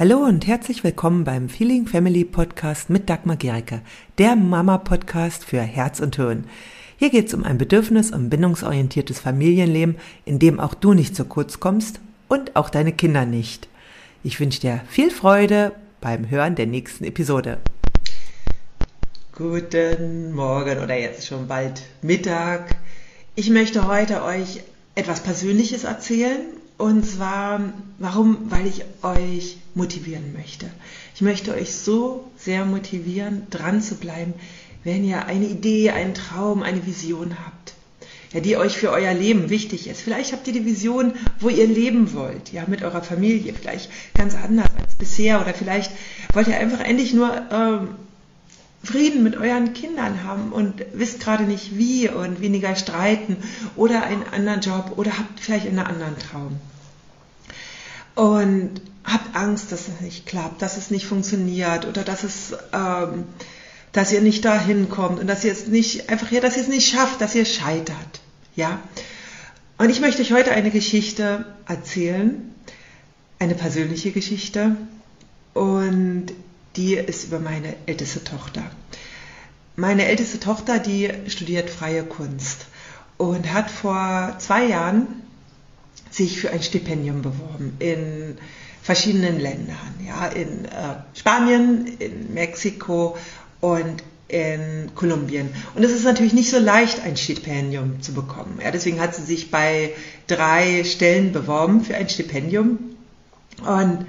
Hallo und herzlich willkommen beim Feeling Family Podcast mit Dagmar Gericke, der Mama-Podcast für Herz und Hirn. Hier geht es um ein bedürfnis- und bindungsorientiertes Familienleben, in dem auch du nicht zu kurz kommst und auch deine Kinder nicht. Ich wünsche dir viel Freude beim Hören der nächsten Episode. Guten Morgen oder jetzt schon bald Mittag. Ich möchte heute euch etwas Persönliches erzählen und zwar, warum? Weil ich euch motivieren möchte. Ich möchte euch so sehr motivieren, dran zu bleiben, wenn ihr eine Idee, einen Traum, eine Vision habt. Ja, die euch für euer Leben wichtig ist. Vielleicht habt ihr die Vision, wo ihr leben wollt, ja, mit eurer Familie, vielleicht ganz anders als bisher oder vielleicht wollt ihr einfach endlich nur ähm, Frieden mit euren Kindern haben und wisst gerade nicht wie und weniger streiten oder einen anderen Job oder habt vielleicht einen anderen Traum. Und habt Angst, dass es nicht klappt, dass es nicht funktioniert oder dass es, ähm, dass ihr nicht dahin kommt und dass ihr es nicht, einfach ja, dass ihr es nicht schafft, dass ihr scheitert. Ja. Und ich möchte euch heute eine Geschichte erzählen, eine persönliche Geschichte und die ist über meine älteste Tochter. Meine älteste Tochter, die studiert freie Kunst und hat vor zwei Jahren sich für ein Stipendium beworben in verschiedenen Ländern, ja, in äh, Spanien, in Mexiko und in Kolumbien. Und es ist natürlich nicht so leicht, ein Stipendium zu bekommen. Ja, deswegen hat sie sich bei drei Stellen beworben für ein Stipendium. Und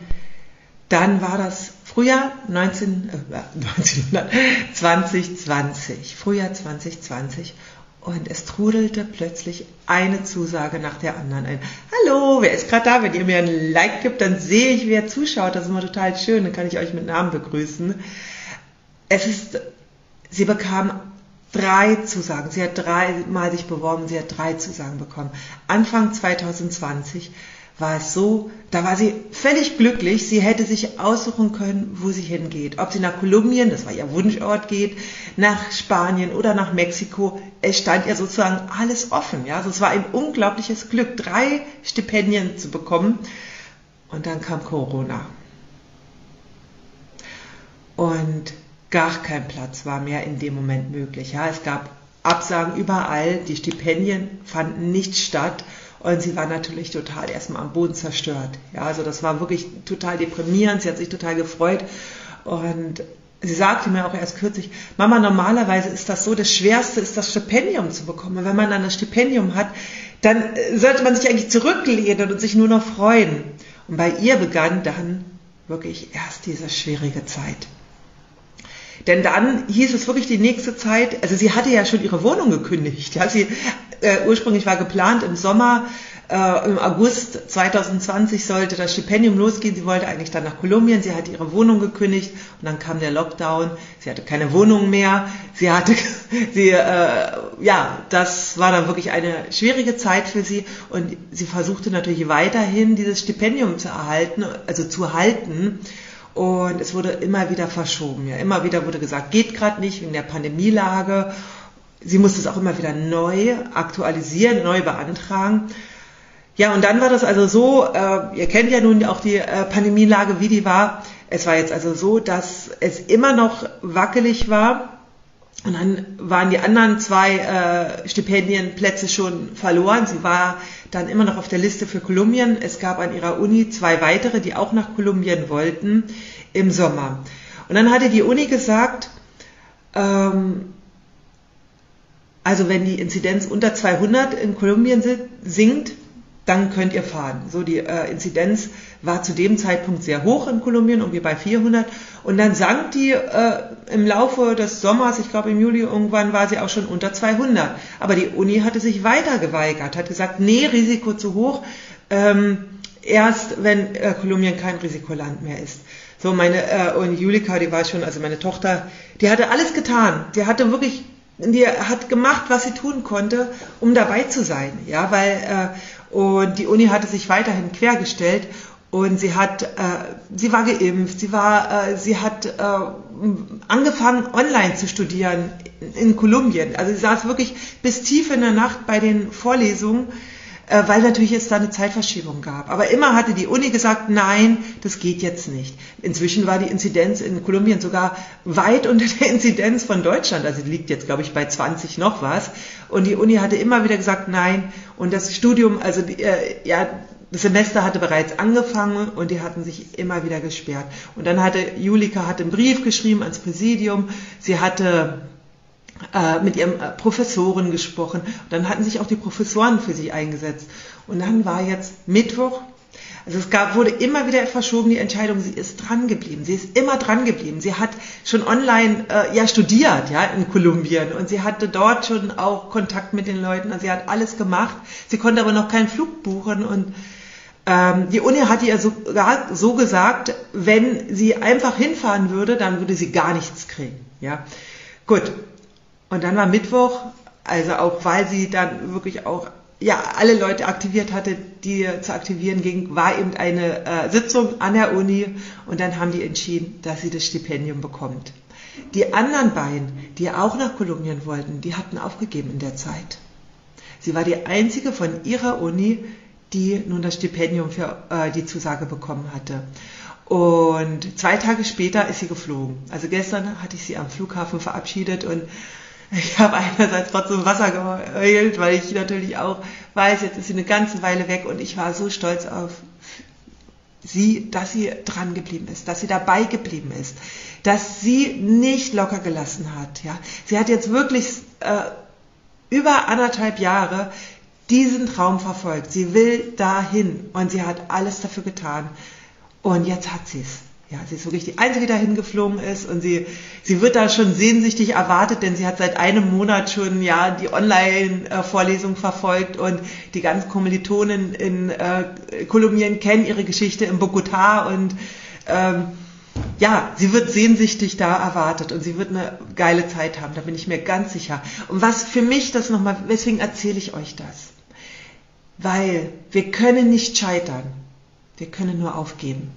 dann war das Frühjahr 19, äh, 2020, Frühjahr 2020 und es trudelte plötzlich eine Zusage nach der anderen ein. Hallo, wer ist gerade da? Wenn ihr mir ein Like gibt, dann sehe ich, wer zuschaut. Das ist immer total schön. Dann kann ich euch mit Namen begrüßen. Es ist, sie bekam drei Zusagen. Sie hat dreimal sich beworben. Sie hat drei Zusagen bekommen. Anfang 2020 war es so, da war sie völlig glücklich. Sie hätte sich aussuchen können, wo sie hingeht. Ob sie nach Kolumbien, das war ihr Wunschort, geht, nach Spanien oder nach Mexiko. Es stand ihr sozusagen alles offen. Ja, also es war ein unglaubliches Glück, drei Stipendien zu bekommen. Und dann kam Corona. Und gar kein Platz war mehr in dem Moment möglich. Ja, es gab Absagen überall. Die Stipendien fanden nicht statt. Und sie war natürlich total erstmal am Boden zerstört. Ja, also das war wirklich total deprimierend. Sie hat sich total gefreut. Und sie sagte mir auch erst kürzlich, Mama, normalerweise ist das so, das Schwerste ist das Stipendium zu bekommen. Und wenn man dann das Stipendium hat, dann äh, sollte man sich eigentlich zurücklehnen und sich nur noch freuen. Und bei ihr begann dann wirklich erst diese schwierige Zeit. Denn dann hieß es wirklich die nächste Zeit, also sie hatte ja schon ihre Wohnung gekündigt. Ja, sie äh, ursprünglich war geplant im Sommer, äh, im August 2020 sollte das Stipendium losgehen. Sie wollte eigentlich dann nach Kolumbien. Sie hatte ihre Wohnung gekündigt und dann kam der Lockdown. Sie hatte keine Wohnung mehr. Sie hatte, sie, äh, ja, das war dann wirklich eine schwierige Zeit für sie und sie versuchte natürlich weiterhin dieses Stipendium zu erhalten, also zu halten. Und es wurde immer wieder verschoben. Ja, immer wieder wurde gesagt, geht gerade nicht wegen der Pandemielage. Sie musste es auch immer wieder neu aktualisieren, neu beantragen. Ja, und dann war das also so, äh, ihr kennt ja nun auch die äh, Pandemielage, wie die war. Es war jetzt also so, dass es immer noch wackelig war. Und dann waren die anderen zwei äh, Stipendienplätze schon verloren. Sie war dann immer noch auf der Liste für Kolumbien. Es gab an ihrer Uni zwei weitere, die auch nach Kolumbien wollten im Sommer. Und dann hatte die Uni gesagt, ähm, also wenn die Inzidenz unter 200 in Kolumbien sinkt, dann könnt ihr fahren. So die äh, Inzidenz war zu dem Zeitpunkt sehr hoch in Kolumbien, irgendwie bei 400. Und dann sank die äh, im Laufe des Sommers, ich glaube im Juli irgendwann war sie auch schon unter 200. Aber die Uni hatte sich weiter geweigert, hat gesagt, nee, Risiko zu hoch. Ähm, erst wenn äh, Kolumbien kein Risikoland mehr ist. So meine äh, und Julika, die war schon, also meine Tochter, die hatte alles getan. Die hatte wirklich die hat gemacht, was sie tun konnte, um dabei zu sein. Ja, weil äh, und die Uni hatte sich weiterhin quergestellt und sie hat, äh, sie war geimpft, sie war, äh, sie hat äh, angefangen online zu studieren in, in Kolumbien. Also sie saß wirklich bis tief in der Nacht bei den Vorlesungen äh, weil natürlich es da eine Zeitverschiebung gab. Aber immer hatte die Uni gesagt, nein, das geht jetzt nicht. Inzwischen war die Inzidenz in Kolumbien sogar weit unter der Inzidenz von Deutschland. Also die liegt jetzt, glaube ich, bei 20 noch was. Und die Uni hatte immer wieder gesagt, nein. Und das Studium, also die, äh, ja, das Semester hatte bereits angefangen und die hatten sich immer wieder gesperrt. Und dann hatte Julika hat einen Brief geschrieben ans Präsidium. Sie hatte mit ihrem äh, Professoren gesprochen. Dann hatten sich auch die Professoren für sie eingesetzt. Und dann war jetzt Mittwoch. Also es gab, wurde immer wieder verschoben, die Entscheidung, sie ist dran geblieben. Sie ist immer dran geblieben. Sie hat schon online äh, ja studiert, ja, in Kolumbien. Und sie hatte dort schon auch Kontakt mit den Leuten. Also sie hat alles gemacht. Sie konnte aber noch keinen Flug buchen und ähm, die Uni hat ihr sogar so gesagt, wenn sie einfach hinfahren würde, dann würde sie gar nichts kriegen. Ja, gut. Und dann war Mittwoch, also auch weil sie dann wirklich auch ja alle Leute aktiviert hatte, die zu aktivieren ging, war eben eine äh, Sitzung an der Uni und dann haben die entschieden, dass sie das Stipendium bekommt. Die anderen beiden, die auch nach Kolumbien wollten, die hatten aufgegeben in der Zeit. Sie war die einzige von ihrer Uni, die nun das Stipendium für äh, die Zusage bekommen hatte. Und zwei Tage später ist sie geflogen. Also gestern hatte ich sie am Flughafen verabschiedet und ich habe einerseits trotzdem Wasser geheult, weil ich natürlich auch weiß, jetzt ist sie eine ganze Weile weg und ich war so stolz auf sie, dass sie dran geblieben ist, dass sie dabei geblieben ist, dass sie nicht locker gelassen hat. Ja, sie hat jetzt wirklich äh, über anderthalb Jahre diesen Traum verfolgt. Sie will dahin und sie hat alles dafür getan. Und jetzt hat sie es. Ja, sie ist wirklich die Einzige, die dahin geflogen ist und sie, sie wird da schon sehnsüchtig erwartet, denn sie hat seit einem Monat schon ja die Online-Vorlesung verfolgt und die ganzen Kommilitonen in äh, Kolumbien kennen ihre Geschichte in Bogotá und ähm, ja, sie wird sehnsüchtig da erwartet und sie wird eine geile Zeit haben, da bin ich mir ganz sicher. Und was für mich das nochmal, weswegen erzähle ich euch das? Weil wir können nicht scheitern, wir können nur aufgeben.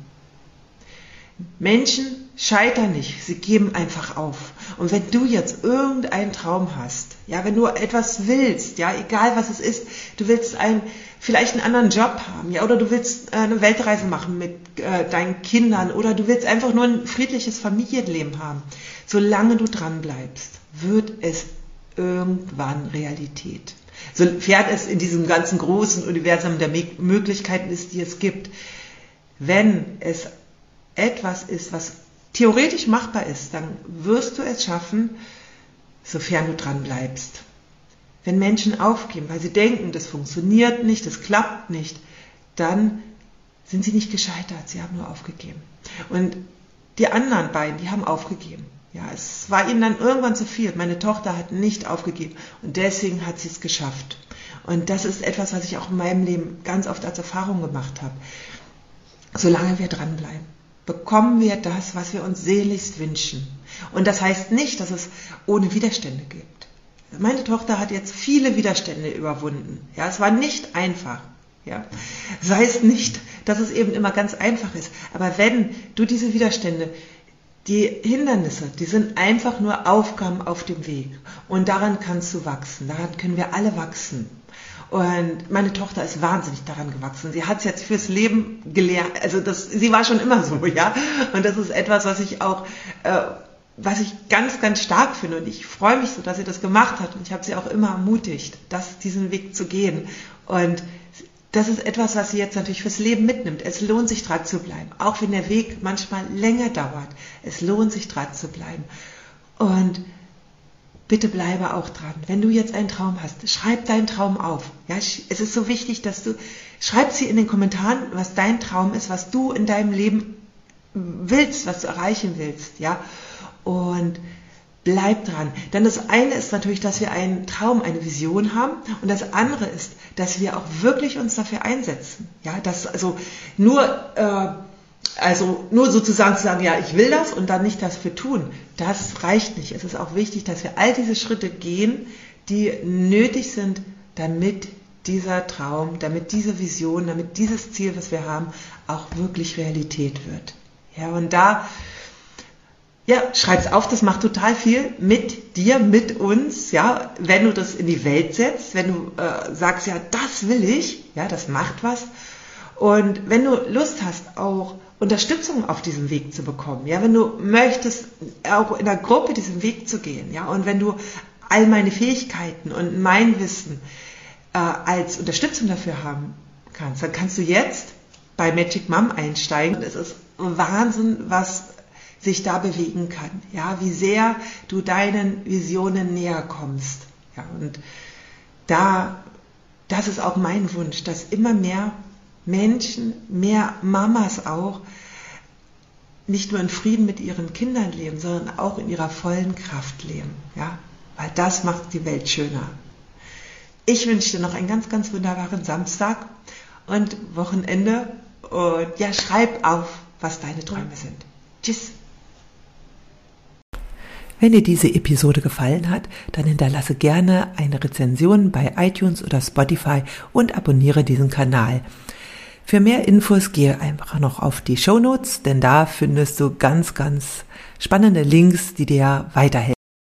Menschen scheitern nicht, sie geben einfach auf. Und wenn du jetzt irgendeinen Traum hast, ja, wenn du etwas willst, ja, egal was es ist, du willst einen, vielleicht einen anderen Job haben, ja, oder du willst äh, eine Weltreise machen mit äh, deinen Kindern, oder du willst einfach nur ein friedliches Familienleben haben, solange du dran bleibst, wird es irgendwann Realität. Sofern es in diesem ganzen großen Universum der Möglichkeiten ist, die es gibt. Wenn es etwas ist, was theoretisch machbar ist, dann wirst du es schaffen, sofern du dran bleibst. Wenn Menschen aufgeben, weil sie denken, das funktioniert nicht, das klappt nicht, dann sind sie nicht gescheitert, sie haben nur aufgegeben. Und die anderen beiden, die haben aufgegeben. Ja, es war ihnen dann irgendwann zu viel. Meine Tochter hat nicht aufgegeben und deswegen hat sie es geschafft. Und das ist etwas, was ich auch in meinem Leben ganz oft als Erfahrung gemacht habe. Solange wir dranbleiben bekommen wir das, was wir uns seligst wünschen. Und das heißt nicht, dass es ohne Widerstände gibt. Meine Tochter hat jetzt viele Widerstände überwunden. Ja, es war nicht einfach. Ja, das heißt nicht, dass es eben immer ganz einfach ist. Aber wenn du diese Widerstände, die Hindernisse, die sind einfach nur Aufgaben auf dem Weg. Und daran kannst du wachsen. Daran können wir alle wachsen. Und meine Tochter ist wahnsinnig daran gewachsen. Sie hat es jetzt fürs Leben gelernt. Also das, sie war schon immer so, ja. Und das ist etwas, was ich auch, äh, was ich ganz, ganz stark finde. Und ich freue mich so, dass sie das gemacht hat. Und ich habe sie auch immer ermutigt, das, diesen Weg zu gehen. Und das ist etwas, was sie jetzt natürlich fürs Leben mitnimmt. Es lohnt sich dran zu bleiben. Auch wenn der Weg manchmal länger dauert. Es lohnt sich dran zu bleiben. Und bitte bleibe auch dran. Wenn du jetzt einen Traum hast, schreib deinen Traum auf. Ja, es ist so wichtig, dass du, schreib sie in den Kommentaren, was dein Traum ist, was du in deinem Leben willst, was du erreichen willst, ja. Und bleib dran. Denn das eine ist natürlich, dass wir einen Traum, eine Vision haben und das andere ist, dass wir auch wirklich uns dafür einsetzen. Ja, dass also nur äh, also nur sozusagen zu sagen, ja, ich will das und dann nicht dafür tun, das reicht nicht. Es ist auch wichtig, dass wir all diese Schritte gehen, die nötig sind, damit dieser Traum, damit diese Vision, damit dieses Ziel, was wir haben, auch wirklich Realität wird. Ja, und da ja, schreib's auf, das macht total viel mit dir, mit uns, ja, wenn du das in die Welt setzt, wenn du äh, sagst, ja, das will ich, ja, das macht was. Und wenn du Lust hast, auch Unterstützung auf diesem Weg zu bekommen, ja, wenn du möchtest, auch in der Gruppe diesen Weg zu gehen, ja, und wenn du all meine Fähigkeiten und mein Wissen äh, als Unterstützung dafür haben kannst, dann kannst du jetzt bei Magic Mom einsteigen. Und es ist Wahnsinn, was sich da bewegen kann. Ja, wie sehr du deinen Visionen näher kommst. Ja, und da, das ist auch mein Wunsch, dass immer mehr Menschen, mehr Mamas auch, nicht nur in Frieden mit ihren Kindern leben, sondern auch in ihrer vollen Kraft leben. Ja, weil das macht die Welt schöner. Ich wünsche dir noch einen ganz, ganz wunderbaren Samstag und Wochenende und ja, schreib auf, was deine Träume sind. Tschüss. Wenn dir diese Episode gefallen hat, dann hinterlasse gerne eine Rezension bei iTunes oder Spotify und abonniere diesen Kanal. Für mehr Infos gehe einfach noch auf die Show Notes, denn da findest du ganz, ganz spannende Links, die dir weiterhelfen.